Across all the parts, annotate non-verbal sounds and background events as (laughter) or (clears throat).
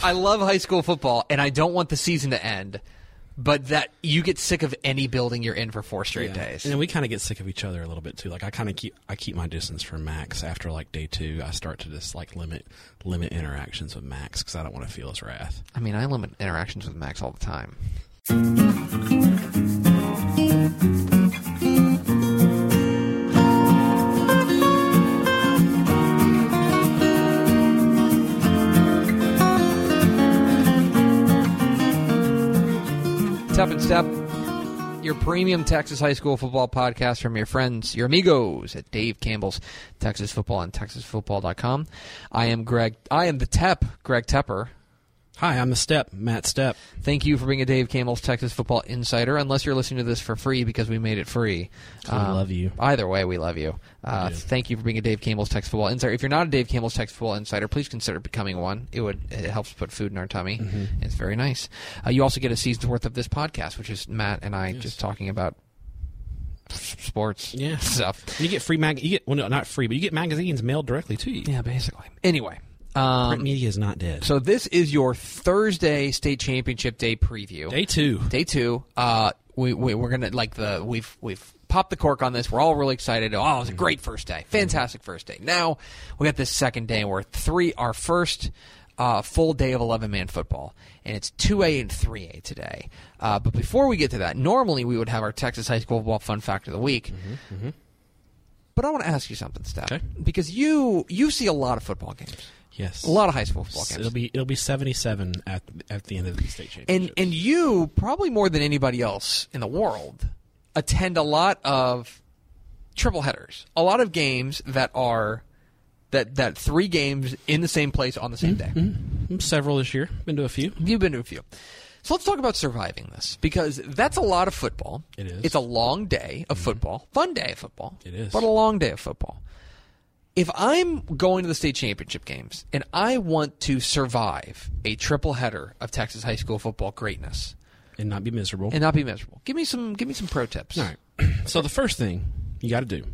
I love high school football, and I don't want the season to end. But that you get sick of any building you're in for four straight Yeah. days. And then we kind of get sick of each other a little bit too. Like I kind of keep I keep my distance from Max after like day two. I start to just like limit limit interactions with Max because I don't want to feel his wrath. I mean, I limit interactions with Max all the time. Tep and Step, your premium Texas high school football podcast from your friends, your amigos at Dave Campbell's Texas Football and TexasFootball.com. I am Greg. I am the Tep, Greg Tepper. Hi, I'm the Step Matt Stepp. Thank you for being a Dave Campbell's Texas Football Insider. Unless you're listening to this for free because we made it free. We love you. Either way, we love you. Uh, thank you for being a Dave Campbell's Texas Football Insider. If you're not a Dave Campbell's Texas Football Insider, please consider becoming one. It would it helps put food in our tummy. Mm-hmm. It's very nice. Uh, you also get a season's worth of this podcast, which is Matt and I just talking about sports Yeah. stuff. You get free mag. You get well, no, not free, but you get magazines mailed directly to you. Yeah, basically. Anyway. Print Um, media is not dead. so this is your Thursday state championship day preview. day two. day two. Uh, we, we we're gonna like the we've we've popped the cork on this. We're all really excited. Oh, it was a great first day, fantastic first day. Now we got this second day where three our first. Uh, full day of 11 man football, and it's 2A and 3A today. Uh, but before we get to that, normally we would have our Texas High School Football Fun Fact of the Week. But I want to ask you something, Steph, Okay. because you you see a lot of football games, Yes, a lot of high school football games. It'll be it'll be seventy seven at at the end of the state and championship. and and you probably more than anybody else in the world attend a lot of triple headers a lot of games that are that that three games in the same place on the same mm, day mm. mm, several this year. Been to a few. you've been to a few so let's talk about surviving this because that's a lot of football It is. it's a long day of mm-hmm. football fun day of football It is. but a long day of football if I'm going to the state championship games and I want to survive a triple header of Texas high school football greatness, and not be miserable. and not be miserable. Give me some. Give me some pro tips. All right. (clears throat) So the first thing you got to do,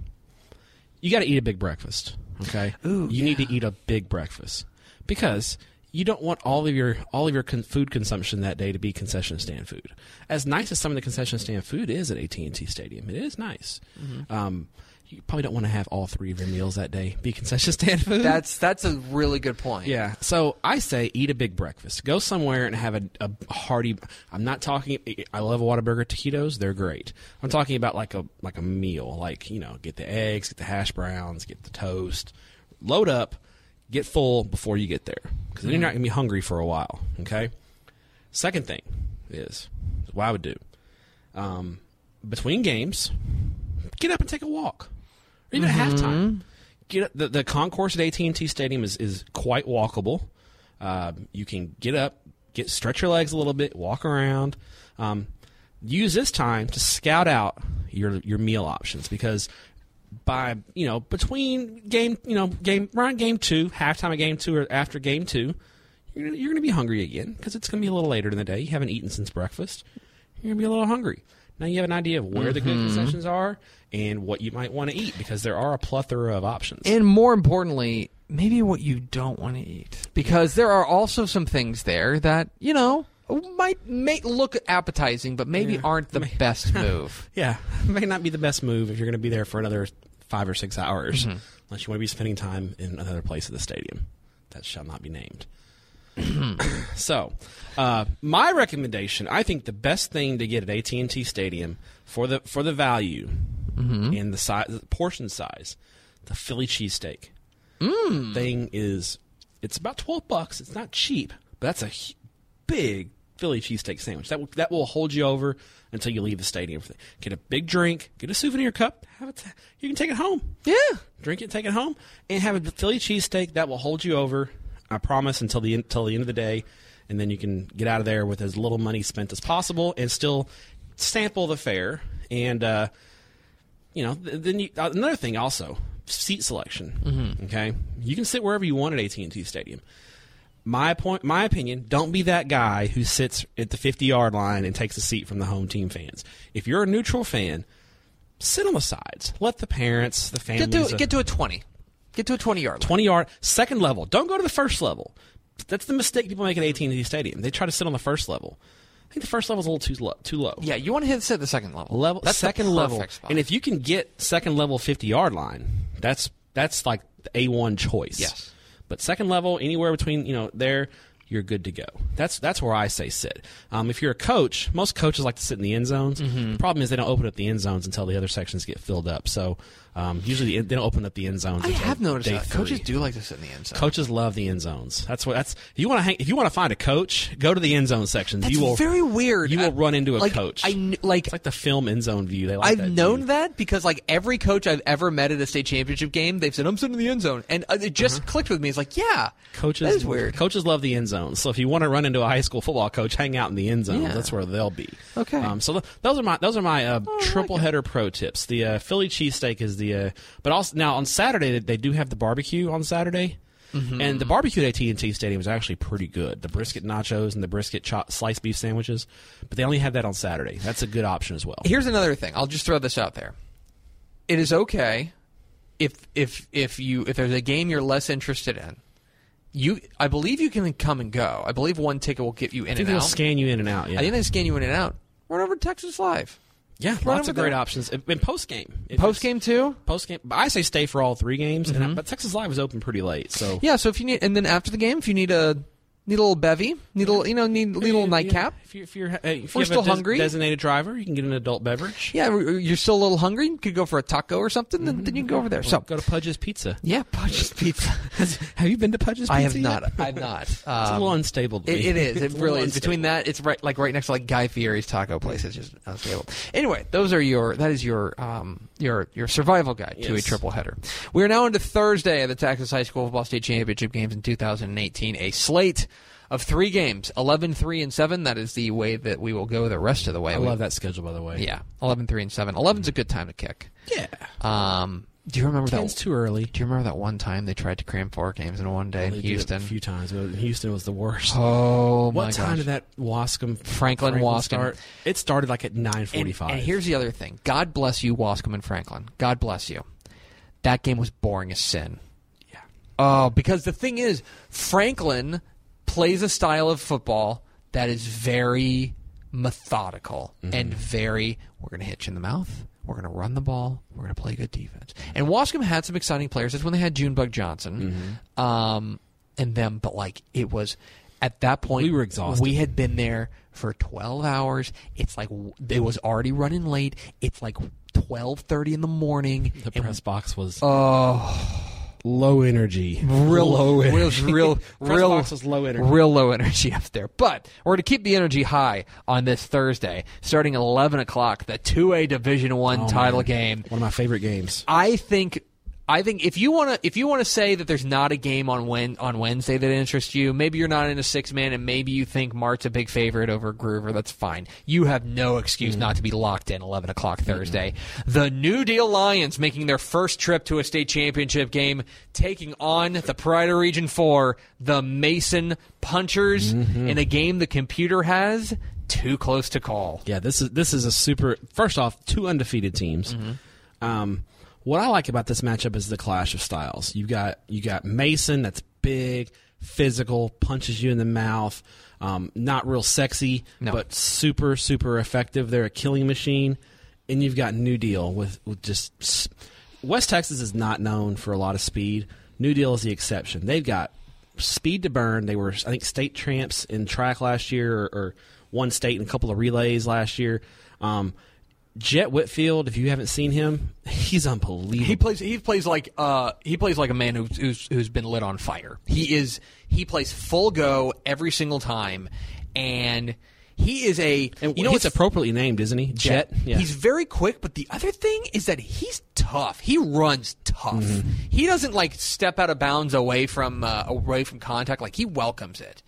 you got to eat a big breakfast. Okay. Ooh, you need to eat a big breakfast because you don't want all of your all of your con- food consumption that day to be concession stand food. As nice as some of the concession stand food is at AT and T Stadium, it is nice. Um, you probably don't want to have all three of your meals that day be concession stand food. That's that's a really good point. Yeah. So I say eat a big breakfast. Go somewhere and have a, a hearty. I'm not talking. I love a Whataburger taquitos. They're great. I'm talking about like a like a meal. Like you know, get the eggs, get the hash browns, get the toast. Load up, get full before you get there because then you're not gonna be hungry for a while. Okay. Second thing is what I would do. Um, between games, get up and take a walk, even at halftime. Get up, the the concourse at AT and T Stadium is is quite walkable. Uh, you can get up, get stretch your legs a little bit, walk around. Um, use this time to scout out your your meal options because by you know between game you know game around game two, halftime of game two, or after game two, you're gonna, you're going to be hungry again because it's going to be a little later in the day. You haven't eaten since breakfast. You're going to be a little hungry. Now you have an idea of where the good concessions are and what you might want to eat because there are a plethora of options. And more importantly, maybe what you don't want to eat, because there are also some things there that you know might may look appetizing, but maybe Yeah. aren't the May- best (laughs) move. Yeah, it (laughs) may not be the best move if you're going to be there for another five or six hours, Mm-hmm. unless you want to be spending time in another place at the stadium. That shall not be named. (clears throat) so, uh, my recommendation, I think the best thing to get at AT and T Stadium for the for the value Mm-hmm. and the size, the portion size, the Philly cheesesteak Mm. thing is it's about twelve bucks. It's not cheap, but that's a big Philly cheesesteak sandwich. That will, that will hold you over until you leave the stadium. Get a big drink, get a souvenir cup, have it. You can take it home. Yeah, Drink it, take it home, and have a Philly cheesesteak that will hold you over. I promise until the until the end of the day, and then you can get out of there with as little money spent as possible and still sample the fare. And uh, you know, th- then you, uh, another thing also seat selection. Okay, you can sit wherever you want at AT and T Stadium. My point, my opinion, don't be that guy who sits at the 50 yard line and takes a seat from the home team fans. If you're a neutral fan, sit on the sides. Let the parents, the families, get to uh, get to a twenty. Get to a twenty yard line. 20 yard second level. Don't go to the first level. that's the mistake people make at AT&T Stadium. They try to sit on the first level. I think the first level is a little too low. Too low. Yeah, you want to hit sit the second level. level That's second level, spot. and if you can get second level fifty yard line, that's that's like the a one choice. Yes. but second level anywhere between you know there. You're good to go. That's that's where I say sit. Um, if you're a coach, most coaches like to sit in the end zones. Mm-hmm. The problem is they don't open up the end zones until the other sections get filled up. So um, usually the, they don't open up the end zones. I have noticed that coaches do like to sit in the end zone. Coaches love the end zones. That's what. That's if you want to hang. If you want to find a coach, go to the end zone section. That's you will very weird. You will I- run into a like, coach. I like it's like the film end zone view. They like I've that known view. that because like every coach I've ever met at a state championship game, they've said I'm sitting in the end zone, and uh, it just clicked with me. It's like, yeah, Coaches that is weird. Coaches love the end zone. So if you want to run into a high school football coach, hang out in the end zone. Yeah. That's where they'll be. Okay. Oh, Um, so th- those are my those are my uh, I triple like header pro tips. The uh, Philly cheesesteak is the, uh, but also now on Saturday they, do have the barbecue on Saturday. Mm-hmm. And the barbecue at AT&T Stadium is actually pretty good. The brisket nachos and the brisket chop, sliced beef sandwiches, but they only have that on Saturday. That's a good option as well. Here's another thing. I'll just throw this out there. It is okay if if if you if there's a game you're less interested in. You, I believe you can come and go. I believe one ticket will get you in I think and they'll scan you in and out. Yeah, I think they scan you in and out. Run over to Texas Live. Yeah, run lots of great options. And post game, Post game too. post game. I say stay for all three games, and I, mm-hmm. but Texas Live is open pretty late, so Yeah. So if you need, and then after the game, if you need a need a little bevy, need a little, you know, need, need a little nightcap. If, you're, if you're if We're you have still a des- hungry. designated driver, you can get an adult beverage. Yeah, you're still a little hungry. You could go for a taco or something. Then, then you can go over there. So Go to Pudge's Pizza. yeah, Pudge's (laughs) Pizza. (laughs) have you been to Pudge's Pizza? I have yet? not. I've not. (laughs) It's a Um, little unstable. To It, me. it is. It It's a really little is. Between unstable. that, it's right like right next to like Guy Fieri's taco place. It's just unstable. Anyway, those are your that is your um your your survival guide to a Yes. triple header. We are now into Thursday of the Texas High School Football State Championship games in 2018. A slate of three games, 11, 3, and 7. That is the way that we will go the rest of the way. I We- love that schedule, by the way. Yeah, 11, 3, and 7. 11's a good time to kick. yeah. Um, do you remember Ten's that? too early. Do you remember that one time they tried to cram four games in one day They in Houston? a few times. but Houston was the worst. Oh my what time gosh. did that Waskom Franklin Waskom. start? It started like at nine forty-five. And, and here's the other thing. God bless you, Waskom and Franklin. God bless you. That game was boring as sin. yeah. Oh, because the thing is, Franklin plays a style of football that is very methodical and very. We're going to hit you in the mouth. We're going to run the ball. We're going to play good defense. And Waskom had some exciting players. That's when they had Junebug Johnson, um, and them. But like it was at that point, We were exhausted. We had been there for twelve hours. It's like it was already running late. It's like twelve thirty in the morning. The press box was Oh, low energy. real low (laughs) energy. real, Press real, box was low energy. real low energy up there. But we're going to keep the energy high on this Thursday, starting at eleven o'clock. The two A Division One Oh, title man. game. One of my favorite games. I think. I think if you want to if you want to say that there's not a game on when on Wednesday that interests you, maybe you're not in a six man and maybe you think Mart's a big favorite over Gruver. That's fine. You have no excuse not to be locked in 11 o'clock mm-hmm. Thursday. The New Deal Lions making their first trip to a state championship game, taking on the Pride of Region Four, the Mason Punchers, mm-hmm. in a game the computer has too close to call. Yeah, this is this is a super. First off, two undefeated teams. Mm-hmm. Um, what I like about this matchup is the clash of styles. You got you got Mason, that's big, physical, punches you in the mouth. Um, not real sexy, No. but super super effective. They're a killing machine. And you've got New Deal with with just West Texas is not known for a lot of speed. New Deal is the exception. They've got speed to burn. They were, I think, state tramps in track last year, or, or one state in a couple of relays last year. Um, Jet Whitfield, if you haven't seen him, he's unbelievable. He plays. He plays like. Uh, he plays like a man who's, who's who's been lit on fire. He is. He plays full go every single time, and he is a. and you know he's what's appropriately named, isn't he? Jet. Yeah. He's very quick, but the other thing is that he's tough. He runs tough. Mm-hmm. He doesn't like step out of bounds away from uh, away from contact. Like he welcomes it.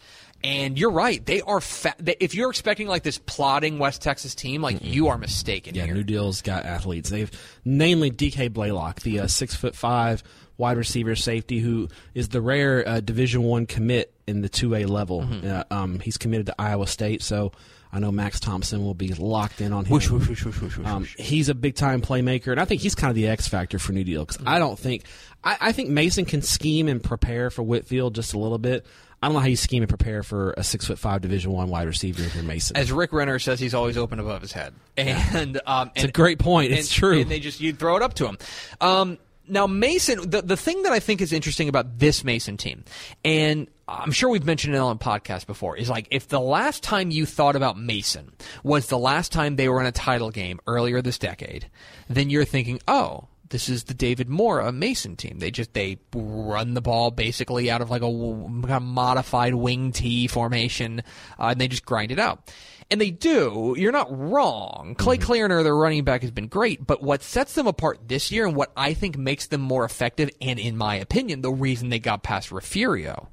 And you're right. They are. Fa- they, if you're expecting like this plodding West Texas team, like you are mistaken Yeah, here. New Deal's got athletes. They've namely DK Blaylock, the uh, six foot five wide receiver safety who is the rare uh, Division One commit in the two A level. Mm-hmm. Uh, um, he's committed to Iowa State, so I know Max Thompson will be locked in on him. Whoosh, whoosh, whoosh, Um, he's a big time playmaker, and I think he's kind of the X factor for New Deal because I don't think I, I think Mason can scheme and prepare for Whitfield just a little bit. I don't know how you scheme and prepare for a six foot five Division One wide receiver if you're Mason. As Rick Renner says, he's always open above his head, and um, it's and, a great point. It's and, true. And they just you throw it up to him. Um, now Mason, the the thing that I think is interesting about this Mason team, and I'm sure we've mentioned it on podcast before, is like if the last time you thought about Mason was the last time they were in a title game earlier this decade, then you're thinking, oh, this is the David Mora Mason team. They just they run the ball basically out of like a kind of modified wing T formation, uh, and they just grind it out. And they do. You're not wrong. Clay Clariner, their running back, has been great. But what sets them apart this year, and what I think makes them more effective, and in my opinion, the reason they got past Refugio,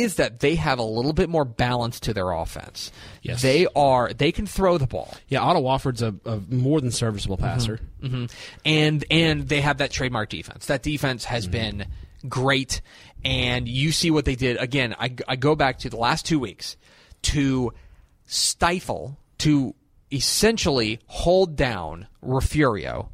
is that they have a little bit more balance to their offense. Yes. They are they can throw the ball. yeah, Otto Wofford's a, a more than serviceable passer. hmm And and they have that trademark defense. That defense has been great, and you see what they did again. I, I go back to the last two weeks to stifle, to essentially hold down Refugio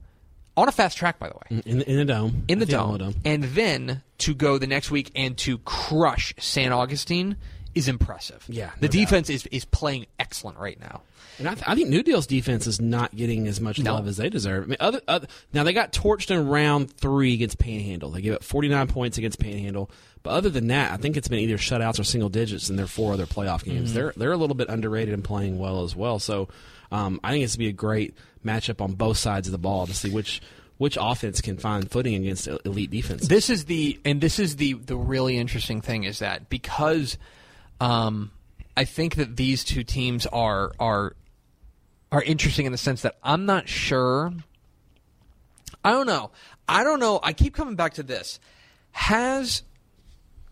on a fast track. By the way, In, in the dome. in the Alamo dome, and then to go the next week and to crush San Augustine is impressive. Yeah, the no defense is is playing excellent right now. And I, th- I think New Deal's defense is not getting as much No. love as they deserve. I mean, other, other now they got torched in round three against Panhandle. They gave up 49 points against Panhandle. But other than that, I think it's been either shutouts or single digits in their four other playoff games. Mm-hmm. They're they're a little bit underrated and playing well as well. So um, I think it's going to be a great matchup on both sides of the ball to see which which offense can find footing against elite defense. This is the and this is the the really interesting thing is that because um, I think that these two teams are are are interesting in the sense that I'm not sure. I don't know. I don't know. I keep coming back to this. Has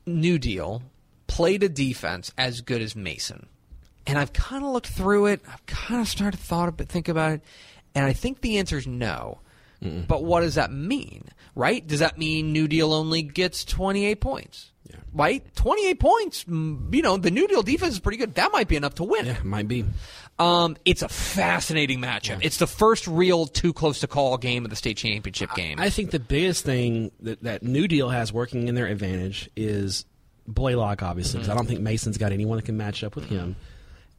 New Deal played a defense as good as Mason? And I've kind of looked through it. I've kind of started to thought about think about it, and I think the answer is no. But what does that mean? Right? Does that mean New Deal only gets 28 points? Yeah. Right? 28 points. mm, You know, the New Deal defense is pretty good. That might be enough to win. yeah, might be. Um, it's a fascinating matchup. It's the first real too close to call game of the state championship game. I think the biggest thing that, that New Deal has working in their advantage is Blaylock, obviously, because I don't think Mason's got anyone that can match up with him.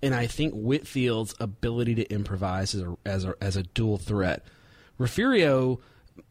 And I think Whitfield's ability to improvise as a, as a, as a dual threat. Refugio,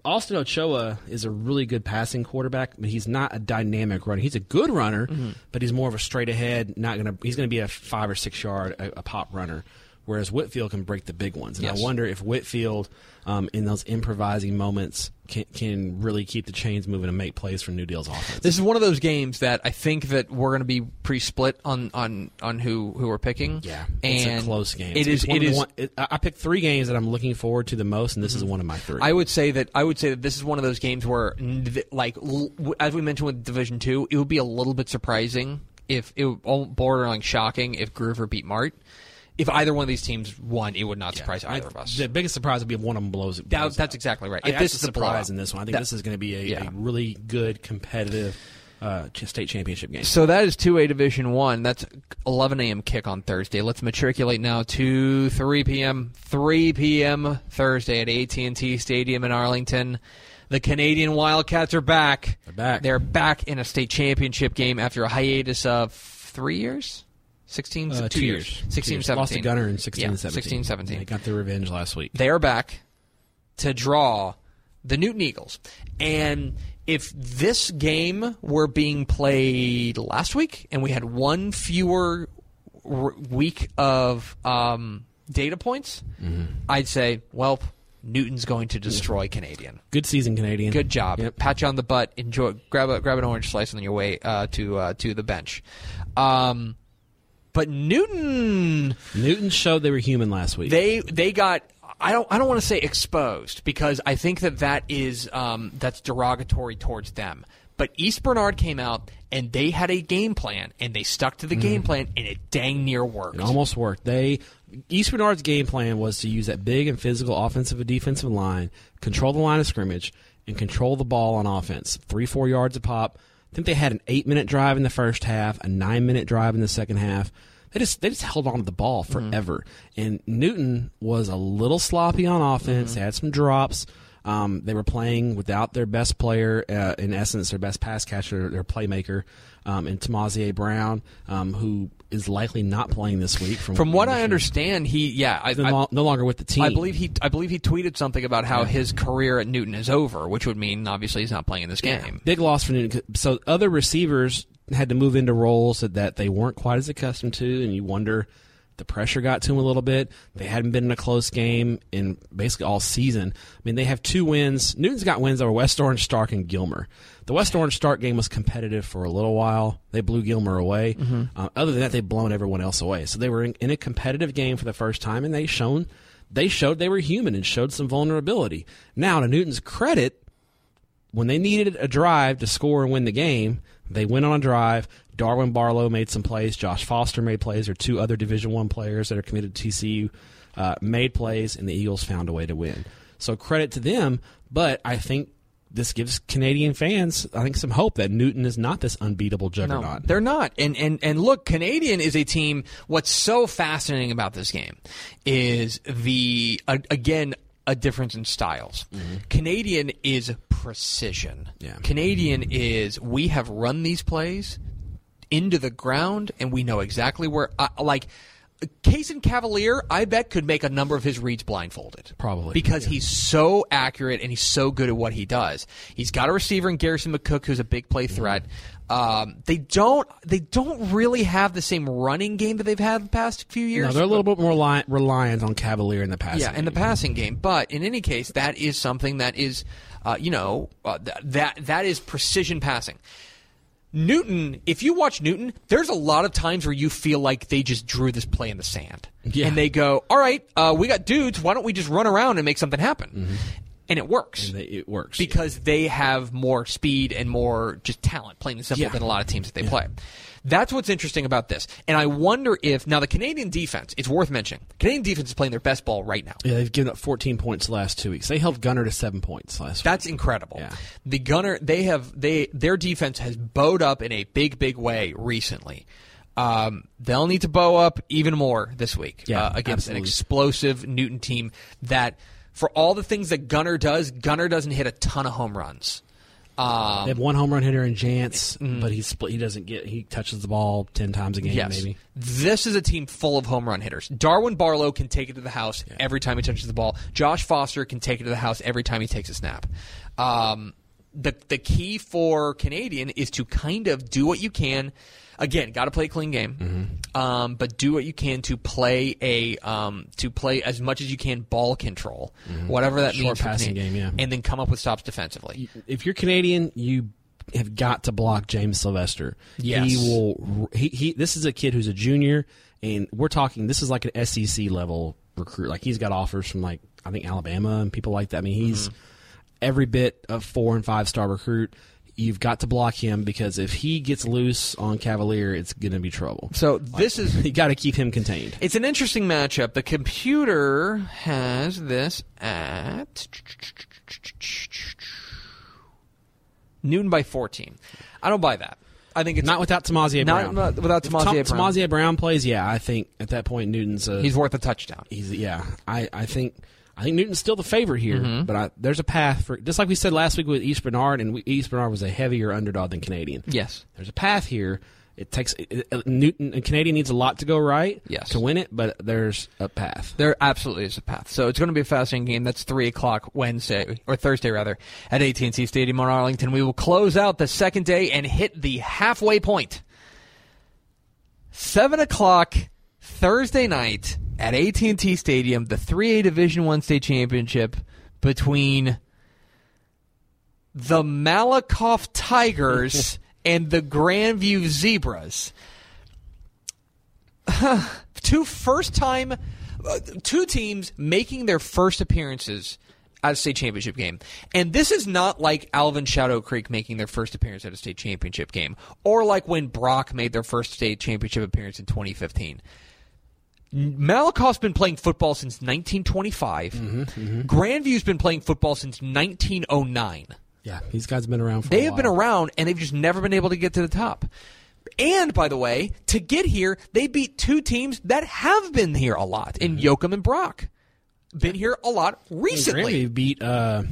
Austin Ochoa is a really good passing quarterback, but he's not a dynamic runner. He's a good runner, mm-hmm. but he's more of a straight ahead. Not gonna. He's gonna be a five or six yard a, a pop runner. Whereas Whitfield can break the big ones, and Yes. I wonder if Whitfield, um, in those improvising moments, can, can really keep the chains moving and make plays for New Deal's offense. This is one of those games that I think that we're going to be pre-split on on on who who we're picking. yeah, and it's a close game. It is. one It is. one- it- I I picked three games that I'm looking forward to the most, and this is one of my three. I would say that I would say that this is one of those games where, like, as we mentioned with Division Two, it would be a little bit surprising if it would borderline shocking if Gruver beat Mart. If either one of these teams won, it would not surprise either of us. The biggest surprise would be if one of them blows it. That- blows that's out. exactly right. I- If this is a surprise blowout. in this one, I think That- this is going to be a, Yeah. a really good competitive uh, ch- state championship game. So that is 2A Division 1. That's 11 a.m. kick on Thursday. Let's matriculate now to 3 p.m. 3 p.m. Thursday at AT&T Stadium in Arlington. The Canadian Wildcats are back. They're back. They're back in a state championship game after a hiatus of three years? 16, Uh, two, two years. years. 16, Two years. 17. Lost to Gunter in 16 Yeah, 17. 16, 17. They got their revenge last week. They are back to draw the Newton Eagles. And if this game were being played last week and we had one fewer r- week of um, data points, I'd say, well, Newton's going to destroy Canadian. Good season, Canadian. Good job. Yep. Pat you on the butt. Enjoy. Grab a grab an orange slice on your way uh, to uh, to the bench. Um, but Newton Newton showed they were human last week. they they got I don't I don't want to say exposed because I think that that is um, that's derogatory towards them. But East Bernard came out and they had a game plan and they stuck to the game plan and it dang near worked. It almost worked. They East Bernard's game plan was to use that big and physical offensive and defensive line, control the line of scrimmage, and control the ball on offense. Three, four yards a pop. I think they had an eight minute drive in the first half, a nine minute drive in the second half. They just they just held on to the ball forever. And Newton was a little sloppy on offense. They had some drops. Um, they were playing without their best player, uh, in essence, their best pass catcher, their playmaker. um, and Tamazier Brown, um, who is likely not playing this week. From From what I understand, he yeah, I, no, I, no longer with the team. I believe he I believe he tweeted something about how his career at Newton is over, which would mean obviously he's not playing in this game. Big loss for Newton. So other receivers had to move into roles that, that they weren't quite as accustomed to, and you wonder the pressure got to them a little bit. They hadn't been in a close game in basically all season. I mean, they have two wins. Newton's got wins over West Orange, Stark, and Gilmer. The West Orange Stark game was competitive for a little while. They blew Gilmer away. Uh, other than that, they've blown everyone else away. So they were in, in a competitive game for the first time, and they shown they showed they were human and showed some vulnerability. Now, to Newton's credit, when they needed a drive to score and win the game, they went on a drive. Darwin Barlow made some plays. Josh Foster made plays. Or two other Division One players that are committed to TCU uh, made plays, and the Eagles found a way to win. So credit to them. But I think this gives Canadian fans, I think, some hope that Newton is not this unbeatable No, juggernaut. they're not. And and and look, Canadian is a team. What's so fascinating about this game is the uh, again a difference in styles. Canadian is precision. Yeah. Canadian is we have run these plays into the ground and we know exactly where uh, like Case and Cavalier, I bet could make a number of his reads blindfolded. Probably, Because he's so accurate and he's so good at what he does. He's got a receiver in Garrison McCook who's a big play threat. Um, they don't they don't really have the same running game that they've had the past few years. No, they're a little bit more li- reliant on Cavalier in the passing. Yeah, in the passing game. But in any case, that is something that is, uh, you know, uh, th- that that is precision passing. Newton, if you watch Newton, there's a lot of times where you feel like they just drew this play in the sand, Yeah. and they go, "All right, uh, we got dudes. Why don't we just run around and make something happen?" And it works. And they- it works because they have more speed and more just talent, plain and simple, Yeah. than a lot of teams that they play. That's what's interesting about this. And I wonder if now the Canadian defense, it's worth mentioning. Canadian defense is playing their best ball right now. Yeah, they've given up 14 points the last two weeks. They held Gunter to seven points last week. That's incredible. Yeah. The Gunter, they have they their defense has bowed up in a big, big way recently. Um, they'll need to bow up even more this week Yeah, uh, against an explosive Newton team that, for all the things that Gunter does, Gunter doesn't hit a ton of home runs. Um, They have one home run hitter in Jance, but he's split. He doesn't get. He touches the ball ten times a game, Yes. maybe. This is a team full of home run hitters. Darwin Barlow can take it to the house every time he touches the ball. Josh Foster can take it to the house every time he takes a snap. Um, the the key for Canadian is to kind of do what you can. Again, got to play a clean game, Mm-hmm. Um, but do what you can to play a um, to play as much as you can ball control, whatever that Mm-hmm. Short means. passing Canadian, game, yeah. and then come up with stops defensively. If you're Canadian, you have got to block James Sylvester. Yes. he will. He, he This is a kid who's a junior, and we're talking. This is like an SEC level recruit. Like he's got offers from like I think Alabama and people like that. I mean, he's every bit a four and five star recruit. You've got to block him because if he gets loose on Cavalier, it's going to be trouble. So this is (laughs) You got to keep him contained. It's an interesting matchup. The computer has this at Newton by 14. I don't buy that. I think it's Not without Tamazier Not- Brown. not without Tamazier Tom- Brown. Tamazier Brown plays, yeah, I think at that point Newton's a, he's worth a touchdown. he's yeah. I, I think I think Newton's still the favorite here, Mm-hmm. but I, there's a path for just like we said last week with East Bernard, and we, East Bernard was a heavier underdog than Canadian. Yes. There's a path here. It takes it, it- Newton and Canadian needs a lot to go right Yes. to win it, but there's a path. There absolutely is a path. So it's going to be a fascinating game. That's three o'clock Wednesday or Thursday rather at AT&T Stadium on Arlington. We will close out the second day and hit the halfway point. Seven o'clock Thursday night at AT&T Stadium, the 3A Division One state championship between the Malakoff Tigers (laughs) and the Grandview Zebras (sighs) two first time uh, two teams making their first appearances at a state championship game. And this is not like Alvin Shadow Creek making their first appearance at a state championship game or like when Brock made their first state championship appearance in 2015. Malakoff's been playing football since 1925. Mm-hmm, mm-hmm. Grandview's been playing football since 1909. Yeah, these guys have been around for. They have been around and they've just never been able to get to the top. And by the way, to get here, they beat two teams that have been here a lot in mm-hmm. Yoakum and Brock. Been here a lot recently. Grandview beat uh,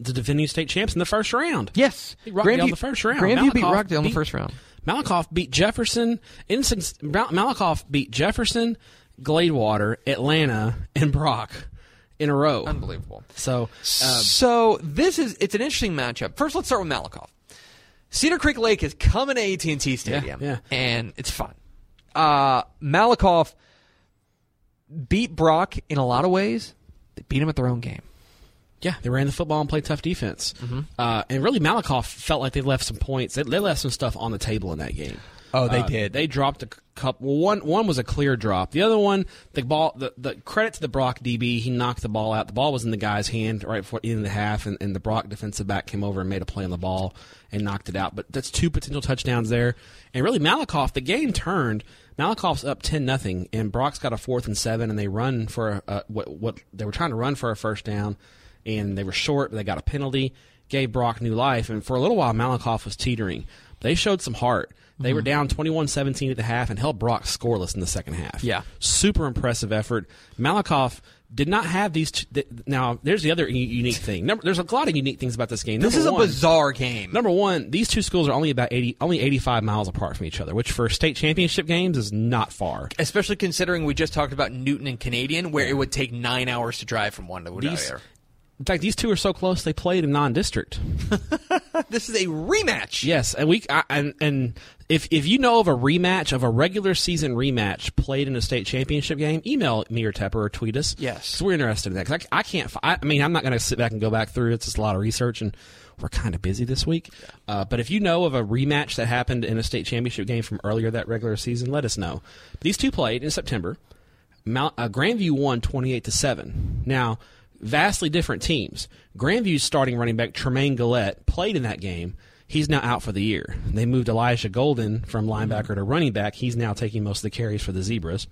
the defending state champs in the first round. Yes, Beat Rockdale in the first round. Grandview beat Malakoff Rockdale in the first round. Malakoff beat Jefferson. Instance, Malakoff beat Jefferson, Gladewater, Atlanta, and Brock in a row. Unbelievable. So, uh, so this is it's an interesting matchup. First, let's start with Malakoff. Cedar Creek Lake is coming to AT and T Stadium, yeah. and it's fun. Uh, Malakoff beat Brock in a lot of ways. They beat him at their own game. Yeah, they ran the football and played tough defense. Mm-hmm. Uh, and really, Malakoff felt like they left some points. They, they left some stuff on the table in that game. Oh, they Uh, did. They dropped a couple. Well, one one was a clear drop. The other one, the ball. The, the credit to the Brock DB. He knocked the ball out. The ball was in the guy's hand right before the the half, and, and the Brock defensive back came over and made a play on the ball and knocked it out. But that's two potential touchdowns there. And really, Malakoff. The game turned. Malakoff's up ten nothing, and Brock's got a fourth and seven, and they run for a, what what they were trying to run for a first down, and they were short. But they got a penalty, gave Brock new life, and for a little while, Malakoff was teetering. They showed some heart. They were mm-hmm. down 21-17 at the half and held Brock scoreless in the second half. Yeah. super impressive effort. Malakoff did not have these. T- th- now, there's the other u- unique thing. Number, there's a lot of unique things about this game. This Number is a bizarre game. Number one, these two schools are only about 80, only 85 miles apart from each other, which for state championship games is not far. Especially considering we just talked about Newton and Canadian, where it would take nine hours to drive from one to the These- other. In fact, these two are so close they played in non-district. (laughs) This is a rematch. Yes, and we I, and and if if you know of a rematch of a regular season rematch played in a state championship game, email me or Tepper or tweet us. Yes. we're interested in that. Because I, I can't. I, I mean, I'm not going to sit back and go back through. It's just a lot of research, and we're kind of busy this week. Uh, but if you know of a rematch that happened in a state championship game from earlier that regular season, let us know. These two played in September. Mount, uh, Grandview won 28 to 7. Now, vastly different teams. Grandview's starting running back Tremaine Gillette played in that game. He's now out for the year. They moved Elijah Golden from linebacker to running back. He's now taking most of the carries for the Zebras.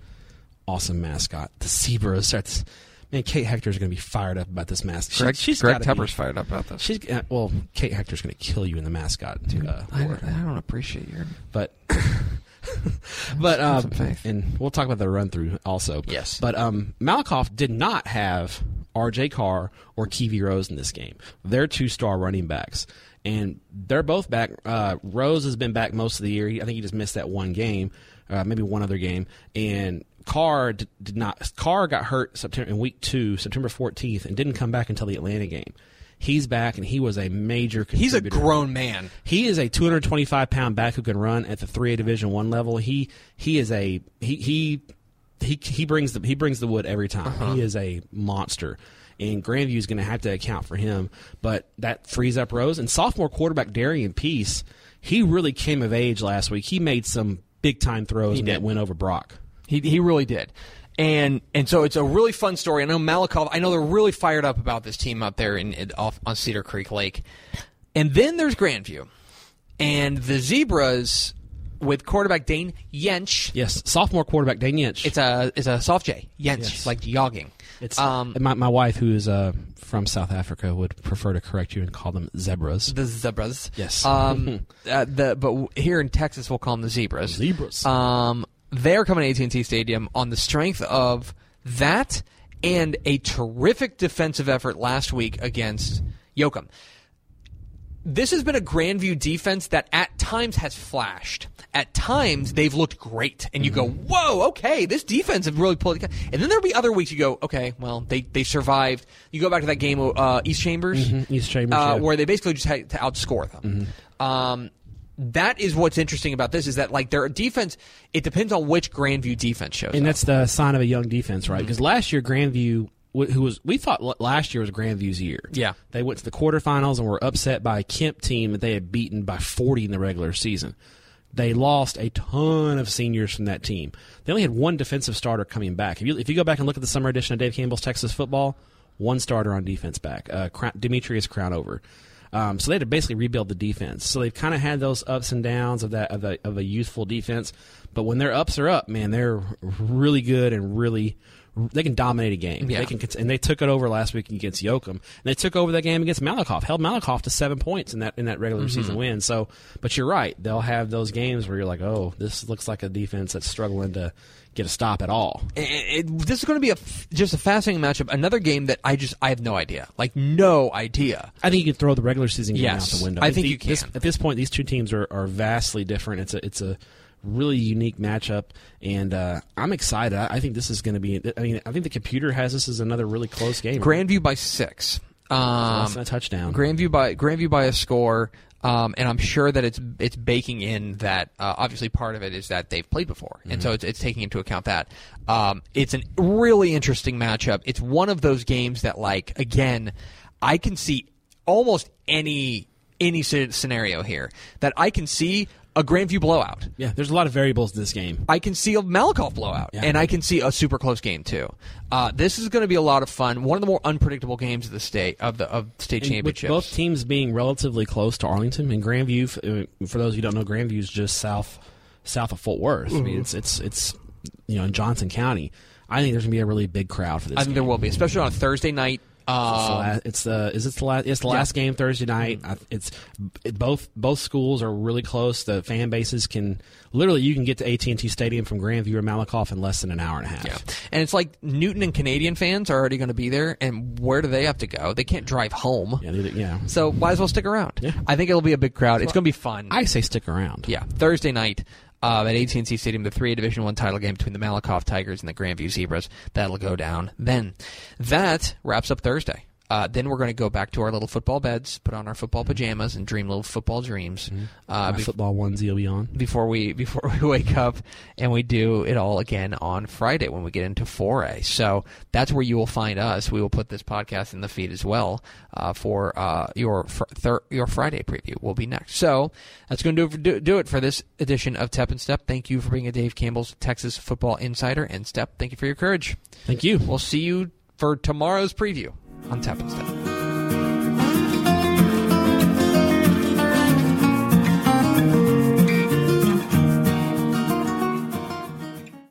Awesome mascot. The Zebras. That's, man, Kate Hector's going to be fired up about this mascot. She- Greg, she's Greg gotta be- fired up about this. She's uh, well, Kate Hector's going to kill you in the mascot. Uh, I, don't- I don't appreciate your. but (laughs) but um, and we'll talk about the run through also. Yes. but um, Malakoff did not have R.J. Carr or Kiwi Rose in this game. They're two star running backs, and they're both back. Uh, Rose has been back most of the year. He- I think he just missed that one game, uh, maybe one other game, and. Carr did, did not. Carr got hurt September in week two, September fourteenth, and didn't come back until the Atlanta game. He's back, and he was a major. He's a grown man. He is a 225 pound back who can run at the 3A Division One level. He he is a he he he he brings the he brings the wood every time. He uh-huh. is a monster. And Grandview is going to have to account for him, but that frees up Rose and sophomore quarterback Darian Peace. He really came of age last week. He made some big time throws did. that win over Brock. He he really did. And and so it's a really fun story. I know Malakoff. I know they're really fired up about this team out there in, in off on Cedar Creek Lake. And then there's Grandview, and the Zebras with quarterback Dane Yench. Yes, sophomore quarterback Dane Yench. It's a it's a soft J Yench Yes. like jogging. It's um my my wife who is uh, from South Africa would prefer to correct you and call them zebras. the Zebras. Yes. Um. (laughs) uh, the but here in Texas we'll call them the Zebras. Zebras. Um. They're coming to AT&T Stadium on the strength of that and a terrific defensive effort last week against Yoakum. This has been a Grandview defense that at times has flashed. At times they've looked great, and you go, "Whoa, okay, this defense have really pulled." it." And then there'll be other weeks you go, "Okay, well they they survived." You go back to that game, uh, East Chambers, East Chambers, uh, yeah. where they basically just had to outscore them. Um, that is what's interesting about this is that like their defense, it depends on which Grandview defense shows. And up. that's the sign of a young defense, Mm-hmm. right? Because last year, Grandview, who was we thought last year was Grandview's year. Yeah. they went to the quarterfinals and were upset by a Kemp team that they had beaten by forty in the regular season. They lost a ton of seniors from that team. They only had one defensive starter coming back. If you if you go back and look at the summer edition of Dave Campbell's Texas Football, one starter on defense back, uh, Crown, Demetrius Crownover. Um, so they had to basically rebuild the defense. So they've kind of had those ups and downs of that of a, of a youthful defense. But when their ups are up, man, they're really good and really, they can dominate a game. Yeah. They can and they took it over last week against Yoakum. And they took over that game against Malakoff. Held Malakoff to seven points in that in that regular Mm-hmm. season win. So, but you're right. They'll have those games where you're like, oh, this looks like a defense that's struggling to get a stop at all. It- it- this is going to be a just a fascinating matchup. Another game that I just I have no idea, like no idea. I think you can throw the regular season game Yes, out the window. I think the- you can. This, at this point, these two teams are, are vastly different. It's a it's a really unique matchup, and uh, I'm excited. I, I think this is going to be. I mean, I think the computer has this as another really close game. Grandview by six. Um, a touchdown. Grandview by Grandview by a score, um, and I'm sure that it's it's baking in that. Uh, obviously, part of it is that they've played before, and so it's, it's taking into account that. Um, it's a really interesting matchup. It's one of those games that, like, again, I can see almost any any scenario here that I can see a Grandview blowout. yeah, there's a lot of variables to this game. I can see a Malakoff blowout, Yeah. and I can see a super close game too. Uh, this is going to be a lot of fun. One of the more unpredictable games of the state of the of state And championships. both teams being relatively close to Arlington and Grandview, uh, for those who don't know, Grandview is just south south of Fort Worth. I mean, Mm-hmm. it's it's it's you know in Johnson County. I think there's gonna be a really big crowd for this. I think game. there will be, especially on a Thursday night. It's the, Uh, it's the is it the last? It's the last game Thursday night. I, it's it, both both schools are really close. The fan bases can literally you can get to AT and T Stadium from Grandview or Malakoff in less than an hour and a half. yeah, and it's like Newton and Canadian fans are already going to be there, and where do they have to go? They can't drive home, yeah, they- yeah. so might as well stick around. Yeah. I think it'll be a big crowd. It's going to be fun. I say stick around. Yeah, Thursday night uh, at AT&T Stadium, the 3A Division One title game between the Malakoff Tigers and the Grandview Zebras. That'll go down then. That wraps up Thursday. Uh, then we're going to go back to our little football beds, put on our football pajamas, and dream little football dreams. Uh, My bef- football onesie will be on. before we before (laughs) we wake up and we do it all again on Friday when we get into 4A. So that's where you will find us. We will put this podcast in the feed as well uh, for uh, your fr- thir- your Friday preview. Will be next. So that's going to do, do do it for this edition of Tep and Step. Thank you for being a Dave Campbell's Texas Football Insider and Step. Thank you for your courage. Thank you. We'll see you for tomorrow's preview on Tep and Step.